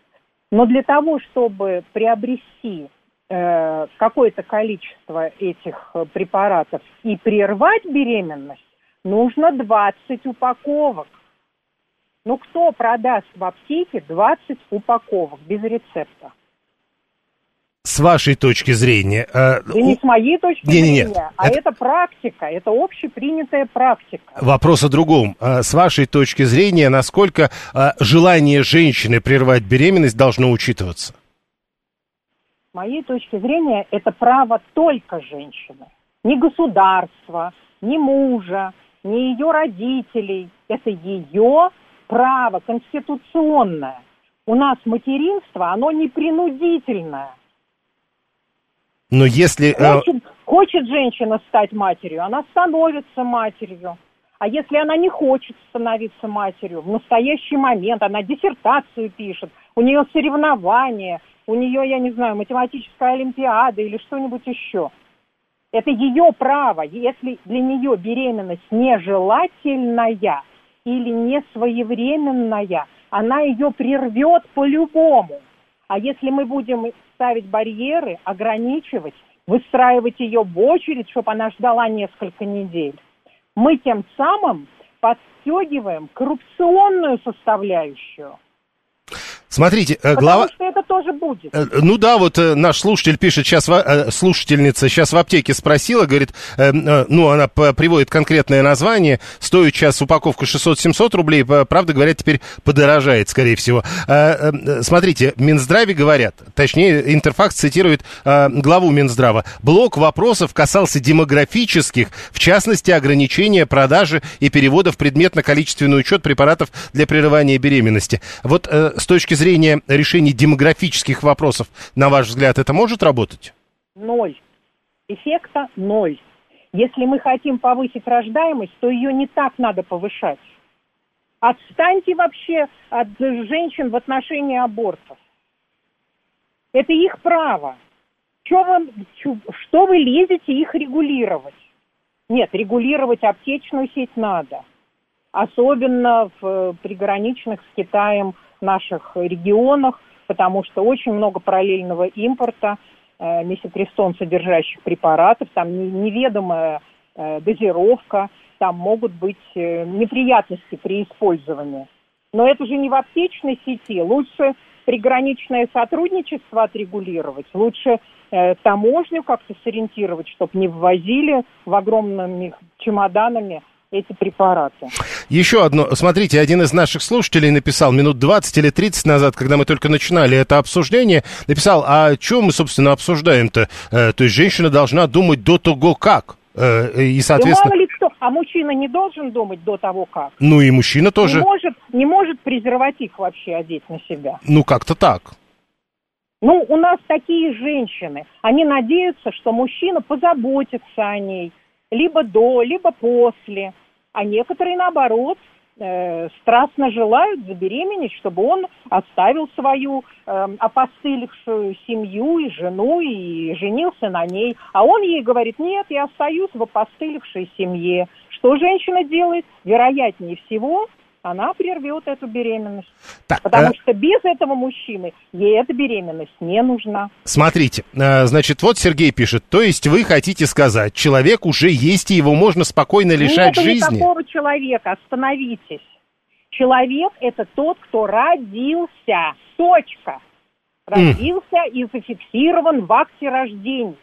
Но для того, чтобы приобрести э, какое-то количество этих э, препаратов и прервать беременность, нужно 20 упаковок. Ну, кто продаст в аптеке 20 упаковок без рецепта?
С вашей точки зрения... э,
Да не с моей точки
Не-не-не,
зрения, а
это-
это... практика, это общепринятая практика.
Вопрос о другом. Э, С вашей точки зрения, насколько э, желание женщины прервать беременность должно учитываться?
С моей точки зрения, это право только женщины. Ни государства, ни мужа, ни ее родителей. Это ее право конституционное. У нас материнство, оно не принудительное.
Но если... э,
Хочет, хочет женщина стать матерью, она становится матерью. А если она не хочет становиться матерью, в настоящий момент она диссертацию пишет, у нее соревнования, у нее, я не знаю, математическая олимпиада или что-нибудь еще. Это ее право. Если для нее беременность нежелательная или не своевременная, она ее прервет по-любому. А если мы будем ставить барьеры, ограничивать, выстраивать ее в очередь, чтобы она ждала несколько недель, мы тем самым подстегиваем коррупционную составляющую.
Смотрите, э,
Потому
глава...
что это тоже будет.
Э, Ну да, вот э, наш слушатель пишет, сейчас слушательница сейчас в аптеке спросила, говорит, э, э, ну она приводит конкретное название, стоит сейчас упаковка 600-700 рублей, правда говорят, теперь подорожает, скорее всего. Э, э, э, Смотрите, в Минздраве говорят, точнее, Интерфакс цитирует главу Минздрава, блок вопросов касался демографических, в частности, ограничения продажи и перевода в предметно-количественный учет препаратов для прерывания беременности. Вот с точки зрения решения демографических вопросов, на ваш взгляд, это может работать?
Ноль. Эффекта ноль. Если мы хотим повысить рождаемость, то ее не так надо повышать. Отстаньте вообще от женщин в отношении абортов. Это их право. Чё вы, что вы лезете их регулировать? Нет, регулировать аптечную сеть надо. Особенно в э, приграничных с Китаем наших регионах, потому что очень много параллельного импорта э, меситрестон содержащих препаратов, там не- неведомая э, дозировка, там могут быть э, неприятности при использовании. Но это же не в аптечной сети. Лучше приграничное сотрудничество отрегулировать, лучше э, таможню как-то сориентировать, чтобы не ввозили в огромными чемоданами эти препараты.
Еще одно. Смотрите, один из наших слушателей написал минут 20 или 30 назад, когда мы только начинали это обсуждение, написал, а что мы, собственно, обсуждаем-то? Э, то есть женщина должна думать до того, как. Э, и,
Да
соответственно...
мало ли кто, а мужчина не должен думать до того, как.
Ну и мужчина тоже.
Не может, не может презерватив вообще одеть на себя.
Ну, как-то так.
Ну, у нас такие женщины. Они надеются, что мужчина позаботится о ней. Либо до, либо после. А некоторые, наоборот, э, страстно желают забеременеть, чтобы он оставил свою э, опостылевшую семью и жену и женился на ней. А он ей говорит, нет, я остаюсь в опостылевшей семье. Что женщина делает? Вероятнее всего, она прервет эту беременность.
Так,
Потому
э,
что без этого мужчины ей эта беременность не нужна.
Смотрите, э, значит, вот Сергей пишет, то есть вы хотите сказать, человек уже есть, и его можно спокойно лишать
Нету
жизни?
никакого человека, остановитесь. Человек – это тот, кто родился. Точка. Родился и зафиксирован в акте рождения.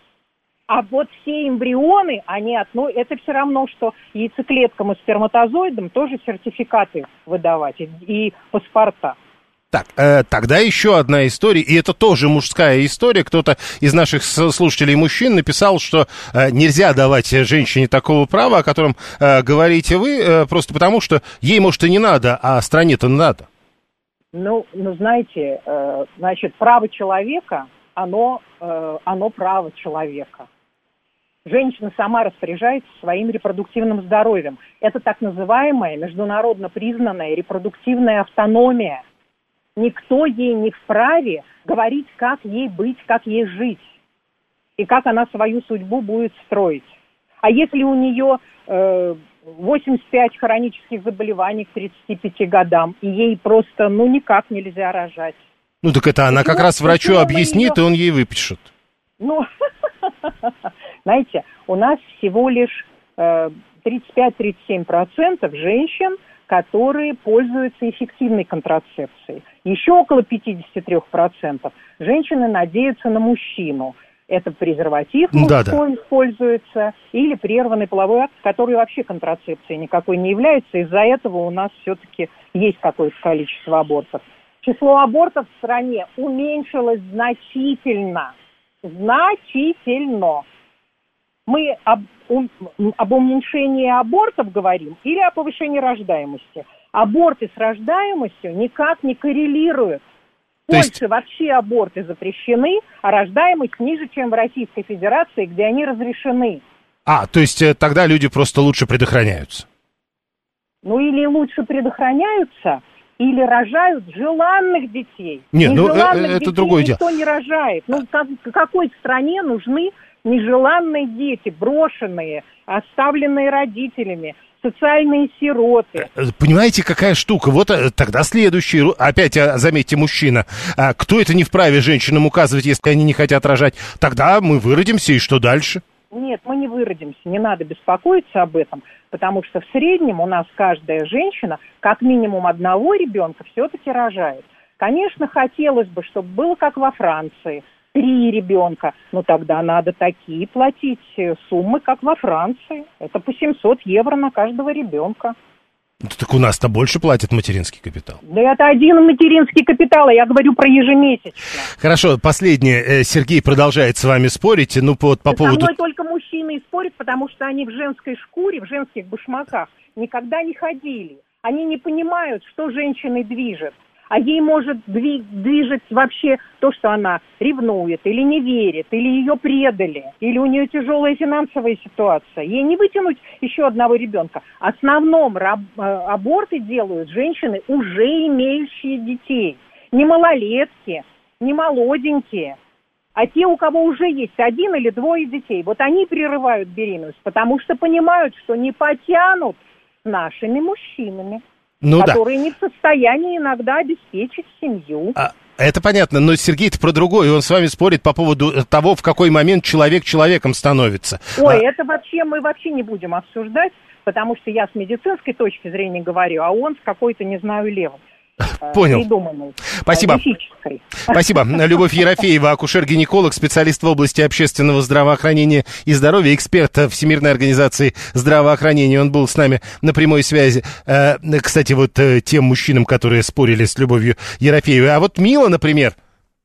А вот все эмбрионы, они одно, это все равно, что яйцеклеткам и сперматозоидам тоже сертификаты выдавать и, паспорта.
Так, э, тогда еще одна история, и это тоже мужская история. Кто-то из наших слушателей мужчин написал, что э, нельзя давать женщине такого права, о котором э, говорите вы, э, просто потому что ей, может, и не надо, а стране-то надо.
Ну, ну знаете, э, значит, право человека, оно, э, оно право человека. Женщина сама распоряжается своим репродуктивным здоровьем. Это так называемая международно признанная репродуктивная автономия. Никто ей не вправе говорить, как ей быть, как ей жить. И как она свою судьбу будет строить. А если у нее э, 85 хронических заболеваний к 35 годам, и ей просто, ну, никак нельзя рожать.
Ну, так это она как раз врачу объяснит, и он ей выпишет.
Ну, знаете, у нас всего лишь э, 35-37% женщин, которые пользуются эффективной контрацепцией. Еще около 53% женщины надеются на мужчину. Это презерватив
Да-да.
мужской используется или прерванный половой акт, который вообще контрацепцией никакой не является. Из-за этого у нас все-таки есть какое-то количество абортов. Число абортов в стране уменьшилось значительно. Значительно. Мы об, ум- об уменьшении абортов говорим или о повышении рождаемости? Аборты с рождаемостью никак не коррелируют. В
То есть-
Польше вообще аборты запрещены, а рождаемость ниже, чем в Российской Федерации, где они разрешены.
А, то есть э, тогда люди просто лучше предохраняются.
Ну или лучше предохраняются, или рожают желанных детей.
Не, ну, э,
Нежеланных
э, это
детей
другое дело.
никто не рожает. Ну, как, какой стране нужны нежеланные дети, брошенные, оставленные родителями, социальные сироты?
Э, Понимаете, какая штука? Вот тогда следующий, опять, э, заметьте, мужчина. А кто это не вправе женщинам указывать, если они не хотят рожать? Тогда мы выродимся, и что дальше?
Нет, мы не выродимся, не надо беспокоиться об этом, потому что в среднем у нас каждая женщина как минимум одного ребенка все-таки рожает. Конечно, хотелось бы, чтобы было как во Франции. Три ребенка. Но тогда надо такие платить э, суммы, как во Франции. Это по 700 евро на каждого ребенка.
Так у нас-то больше платят материнский капитал.
Да это один материнский капитал, а я говорю про ежемесячно.
Хорошо, последнее. Э, Сергей продолжает с вами спорить. Ну, по, по
Со
поводу...
мной только мужчины и спорят, потому что они в женской шкуре, в женских башмаках никогда не ходили. Они не понимают, что женщиной движет. А ей может дви- движет вообще то, что она ревнует или не верит, или ее предали, или у нее тяжелая финансовая ситуация. Ей не вытянуть еще одного ребенка. В основном э, аборты делают женщины, уже имеющие детей. Не малолетки, не молоденькие, а те, у кого уже есть один или двое детей. Вот они прерывают беременность, потому что понимают, что не потянут нашими мужчинами
Ну да.
которые не в состоянии иногда обеспечить семью.
А, Это понятно, но Сергей-то про другое, он с вами спорит по поводу того, в какой момент человек человеком становится.
Ой,
А,
это вообще мы вообще не будем обсуждать, потому что я с медицинской точки зрения говорю, а он с какой-то, не знаю, левой. Э,
Понял.
Придуманной.
Спасибо.
мифической.
Спасибо. Любовь Ерофеева, акушер-гинеколог, специалист в области общественного здравоохранения и здоровья, эксперт Всемирной организации здравоохранения. Он был с нами на прямой связи. Э, Кстати, вот э, тем мужчинам, которые спорили с Любовью Ерофеевой. А вот Мила, например,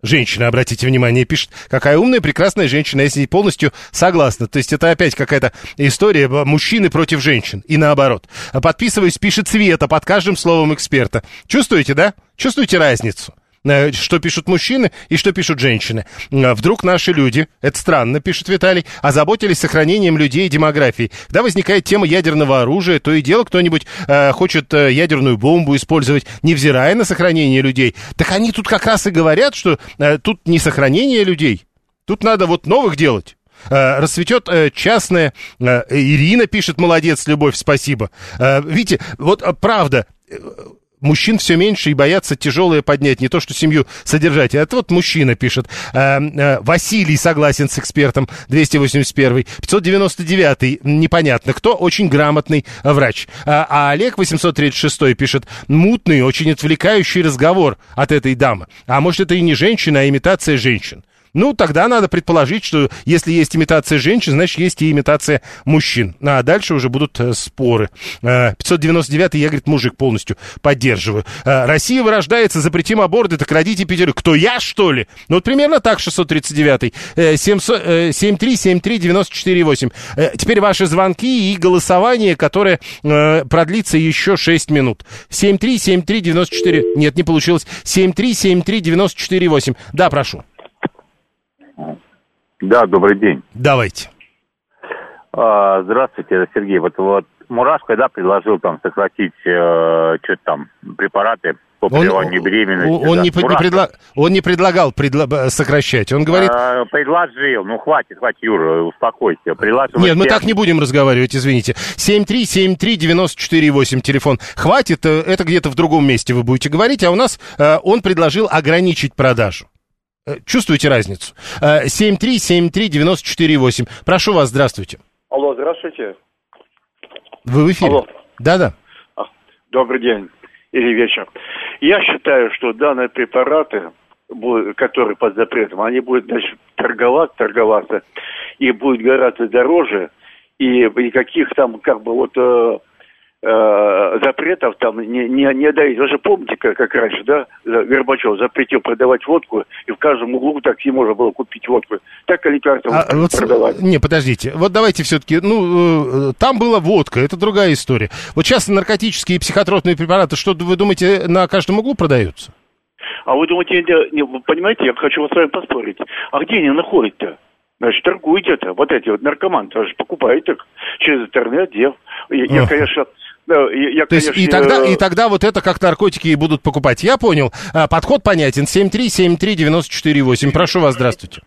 Женщина, обратите внимание, пишет, какая умная, прекрасная женщина, я с ней полностью согласна. То есть это опять какая-то история мужчины против женщин и наоборот. Подписываюсь, пишет Света под каждым словом эксперта. Чувствуете, да? Чувствуете разницу? Э, Что пишут мужчины и что пишут женщины. Э, Вдруг наши люди, это странно, пишет Виталий, озаботились сохранением людей и демографии. Когда возникает тема ядерного оружия, то и дело кто-нибудь э, хочет э, ядерную бомбу использовать, невзирая на сохранение людей. Так они тут как раз и говорят, что э, тут не сохранение людей, тут надо вот новых делать. Расцветет частное. э, Ирина пишет, молодец, любовь, спасибо. Видите, вот правда, мужчин все меньше и боятся тяжелое поднять, не то что семью содержать. Это вот мужчина пишет. Э, э, Василий согласен с экспертом, 281 599 непонятно кто, очень грамотный э, врач. А, а Олег 836 пишет, мутный, очень отвлекающий разговор от этой дамы. А может это и не женщина, а имитация женщин. Ну, тогда надо предположить, что если есть имитация женщин, значит, есть и имитация мужчин. А дальше уже будут э, споры. Э, 599 я, говорит, мужик полностью поддерживаю. Э, Россия вырождается, запретим аборты, так родите пятерых. Кто, я, что ли? Ну, вот примерно так, 639 э, 700, э, 7373-94-8. Э, Теперь ваши звонки и голосование, которое э, продлится еще 6 минут. 7373-94... Нет, не получилось. 7373-94-8. Да, прошу.
Да, добрый день.
Давайте.
А, здравствуйте, это Сергей. Вот, вот Мураш когда предложил там сократить э, что там препараты по прерыванию беременности.
он,
да.
не, не
Мурашко,
предла- он не предлагал предла- сокращать. Он говорит...
э, предложил. Ну хватит, хватит, Юра, успокойся. Предложил.
Нет, мы так не будем разговаривать, извините. 7373948, телефон. Хватит, э, это где-то в другом месте вы будете говорить, а у нас э, он предложил ограничить продажу. Э, Чувствуете разницу? Э, 7373948. Прошу вас, здравствуйте.
Алло, здравствуйте.
Вы в эфире?
Алло.
Да-да.
А, Добрый день или вечер. Я считаю, что данные препараты, которые под запретом, они будут дальше торговать, торговаться, и будут гораздо дороже, и никаких там как бы вот э, э, запретов там не, не, не дают. Вы же помните, как, как раньше, да, Горбачев запретил продавать водку, и в каждом углу такси можно было купить водку. Так и лекарства
А, вот не, подождите. Вот давайте все-таки, ну, э, там была водка, это другая история. Вот сейчас наркотические и психотропные препараты, что вы думаете, на каждом углу продаются?
А вы думаете, не- понимаете, я хочу вот с вами поспорить. А где они находят-то? Значит, торгуют это. Вот эти вот наркоманы тоже покупают их через интернет. Я, я, конечно, я,
То есть и
конечно,
тогда,
э,
и тогда вот это как наркотики и будут покупать. Я понял. А, Подход понятен. 7373948. Прошу вас, здравствуйте.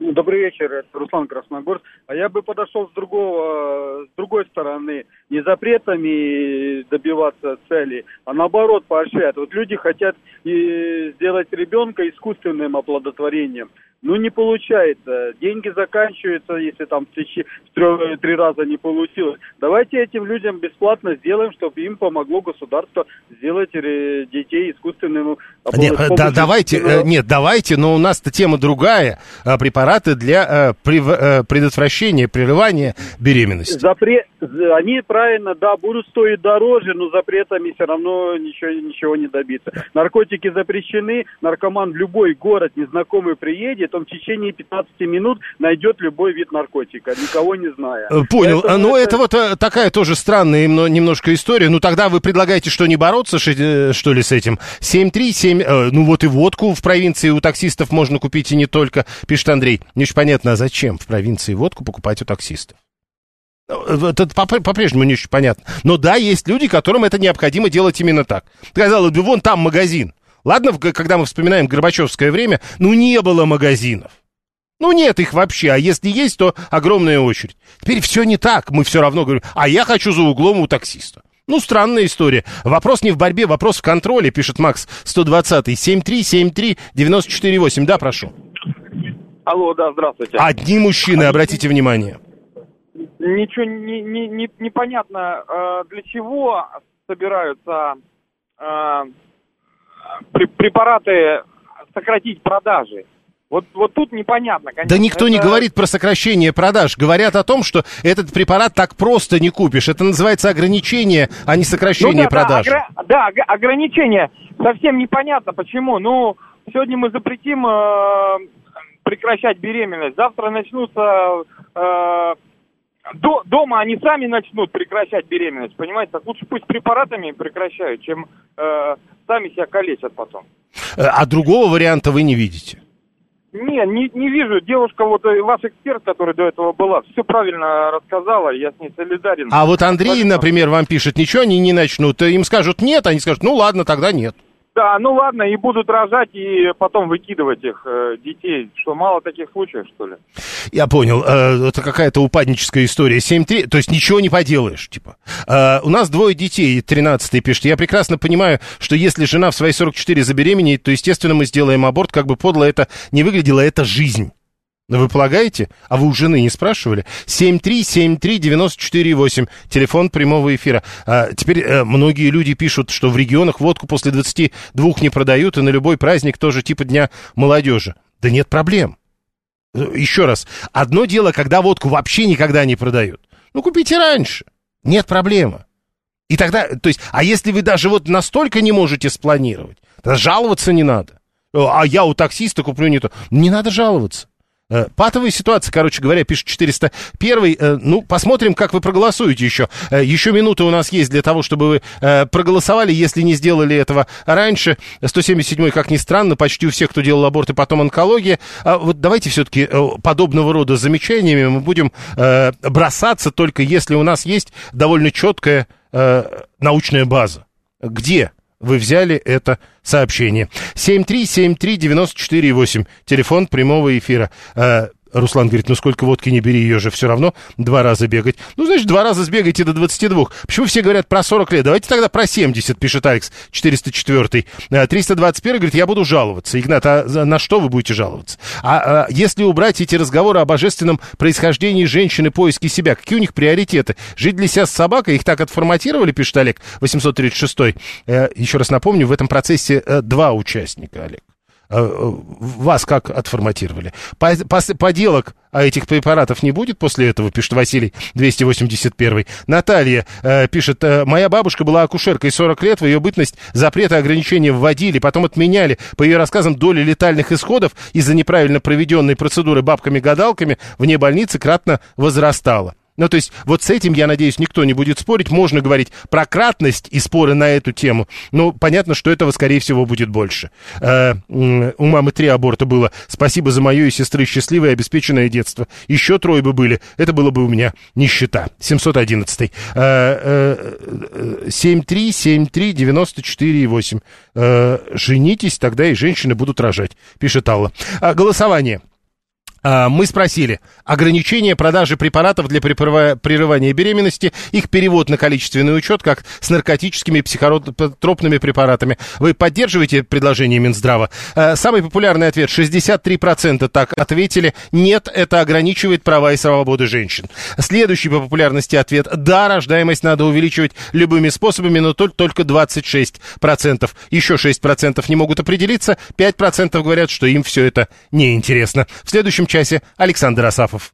Добрый вечер, это Руслан Красногорск. А я бы подошел с другого, с другой стороны. не запретами добиваться цели, а наоборот поощряют. Вот люди хотят и сделать ребенка искусственным оплодотворением. Ну, не получается. Деньги заканчиваются, если там в три, раза не получилось. Давайте этим людям бесплатно сделаем, чтобы им помогло государство сделать э, детей искусственным.
Нет, да, давайте, э, нет, давайте, но у нас-то тема другая. А, препараты для э, предотвращения, прерывания беременности.
Запрет, они правильно, да, будут стоить дороже, но запретами все равно ничего, ничего не добиться. Наркотики запрещены, наркоман в любой город незнакомый приедет, он в течение 15 минут найдет любой вид наркотика, никого не зная.
Э, понял. Поэтому ну, это... это вот э, такая тоже странная немножко история. Ну, тогда вы предлагаете, что не бороться, э, что ли, с этим? 7-3-7... Ну, вот и водку в провинции у таксистов можно купить и не только, пишет Андрей. Не очень понятно, а зачем в провинции водку покупать у таксистов? Это по-прежнему не очень понятно. Но да, есть люди, которым это необходимо делать именно так. Казалось бы, вон там магазин. Ладно, когда мы вспоминаем Горбачевское время, ну не было магазинов. Ну нет их вообще, а если есть, то огромная очередь. Теперь все не так, мы все равно говорим, а я хочу за углом у таксиста. Ну, странная история. Вопрос не в борьбе, вопрос в контроле, пишет Макс 120-й. 7373948. Да, прошу.
Алло, да, здравствуйте.
Одни мужчины, обратите внимание.
Ничего не, не, не, непонятно, э, для чего собираются э, препараты сократить продажи. Вот, вот тут непонятно,
конечно. Да никто это... не говорит про сокращение продаж. Говорят о том, что этот препарат так просто не купишь. Это называется ограничение, а не сокращение ну, да, продаж.
Да, огр... да, ограничение. Совсем непонятно, почему. Ну, сегодня мы запретим э, прекращать беременность. Завтра начнутся э, до, дома они сами начнут прекращать беременность, понимаете? Так лучше пусть препаратами прекращают, чем э, сами себя калечат потом.
Э, а другого варианта вы не видите?
Не, не, не вижу. Девушка, вот э, ваш эксперт, который до этого была, все правильно рассказала, я с ней солидарен.
А вот Андрей, например, вам пишет, ничего они не начнут. Им скажут нет, они скажут, ну ладно, тогда нет.
Да, ну ладно, и будут рожать, и потом выкидывать их э, детей. Что, мало таких случаев, что ли?
Я понял. Э, это какая-то упадническая история. 7-3, то есть ничего не поделаешь, типа. Э, у нас двое детей, 13-й пишет. Я прекрасно понимаю, что если жена в свои 44 забеременеет, то, естественно, мы сделаем аборт, как бы подло это не выглядело, это жизнь. Вы полагаете? А вы у жены не спрашивали? 7373948, телефон прямого эфира. А, теперь а, многие люди пишут, что в регионах водку после 22 не продают, и на любой праздник тоже типа Дня молодежи. Да нет проблем. Еще раз, одно дело, когда водку вообще никогда не продают. Ну, купите раньше. Нет проблемы. И тогда, то есть, а если вы даже вот настолько не можете спланировать, тогда жаловаться не надо. А я у таксиста куплю не то. Не надо жаловаться. Э, патовая ситуация, короче говоря, пишет 401. Э, ну, посмотрим, как вы проголосуете еще. Э, еще минута у нас есть для того, чтобы вы проголосовали, если не сделали этого раньше. 177 как ни странно, почти у всех, кто делал аборт и потом онкология. А вот давайте все-таки подобного рода замечаниями мы будем бросаться только если у нас есть довольно четкая научная база. Где? Вы взяли это сообщение. 7373948, телефон прямого эфира. Руслан говорит, ну сколько водки не бери, ее же все равно два раза бегать. Ну, значит, два раза сбегайте до 22. Почему все говорят про 40 лет? Давайте тогда про 70, пишет Алекс 404. 321 э, говорит, я буду жаловаться. Игнат, а на что вы будете жаловаться? А, а если убрать эти разговоры о божественном происхождении женщины, поиске себя, какие у них приоритеты? Жить для себя с собакой? Их так отформатировали, пишет Олег 836. Э, еще раз напомню, в этом процессе э, два участника, Олег. Э, вас как отформатировали? Поделок а этих препаратов не будет после этого, пишет Василий 281. Наталья э, пишет, э, моя бабушка была акушеркой 40 лет, в ее бытность запреты ограничения вводили, потом отменяли. По ее рассказам, доля летальных исходов из-за неправильно проведенной процедуры бабками-гадалками вне больницы кратно возрастала. Ну, то есть, вот с этим, я надеюсь, никто не будет спорить. Можно говорить про кратность и споры на эту тему. Но понятно, что этого, скорее всего, будет больше. Э, у мамы три аборта было. Спасибо за мое и сестры счастливое и обеспеченное детство. Еще трое бы были. Это было бы у меня нищета. 711. Э, э, 7373948. Э, женитесь, тогда и женщины будут рожать, пишет Алла. А, голосование. А, мы спросили, ограничение продажи препаратов для прерывания беременности, их перевод на количественный учет, как с наркотическими и психотропными препаратами. Вы поддерживаете предложение Минздрава? А, самый популярный ответ, 63% так ответили, нет, это ограничивает права и свободы женщин. Следующий по популярности ответ, да, рождаемость надо увеличивать любыми способами, но только 26%. Еще 6% не могут определиться, 5% говорят, что им все это неинтересно. В следующем часе Александр Асафов.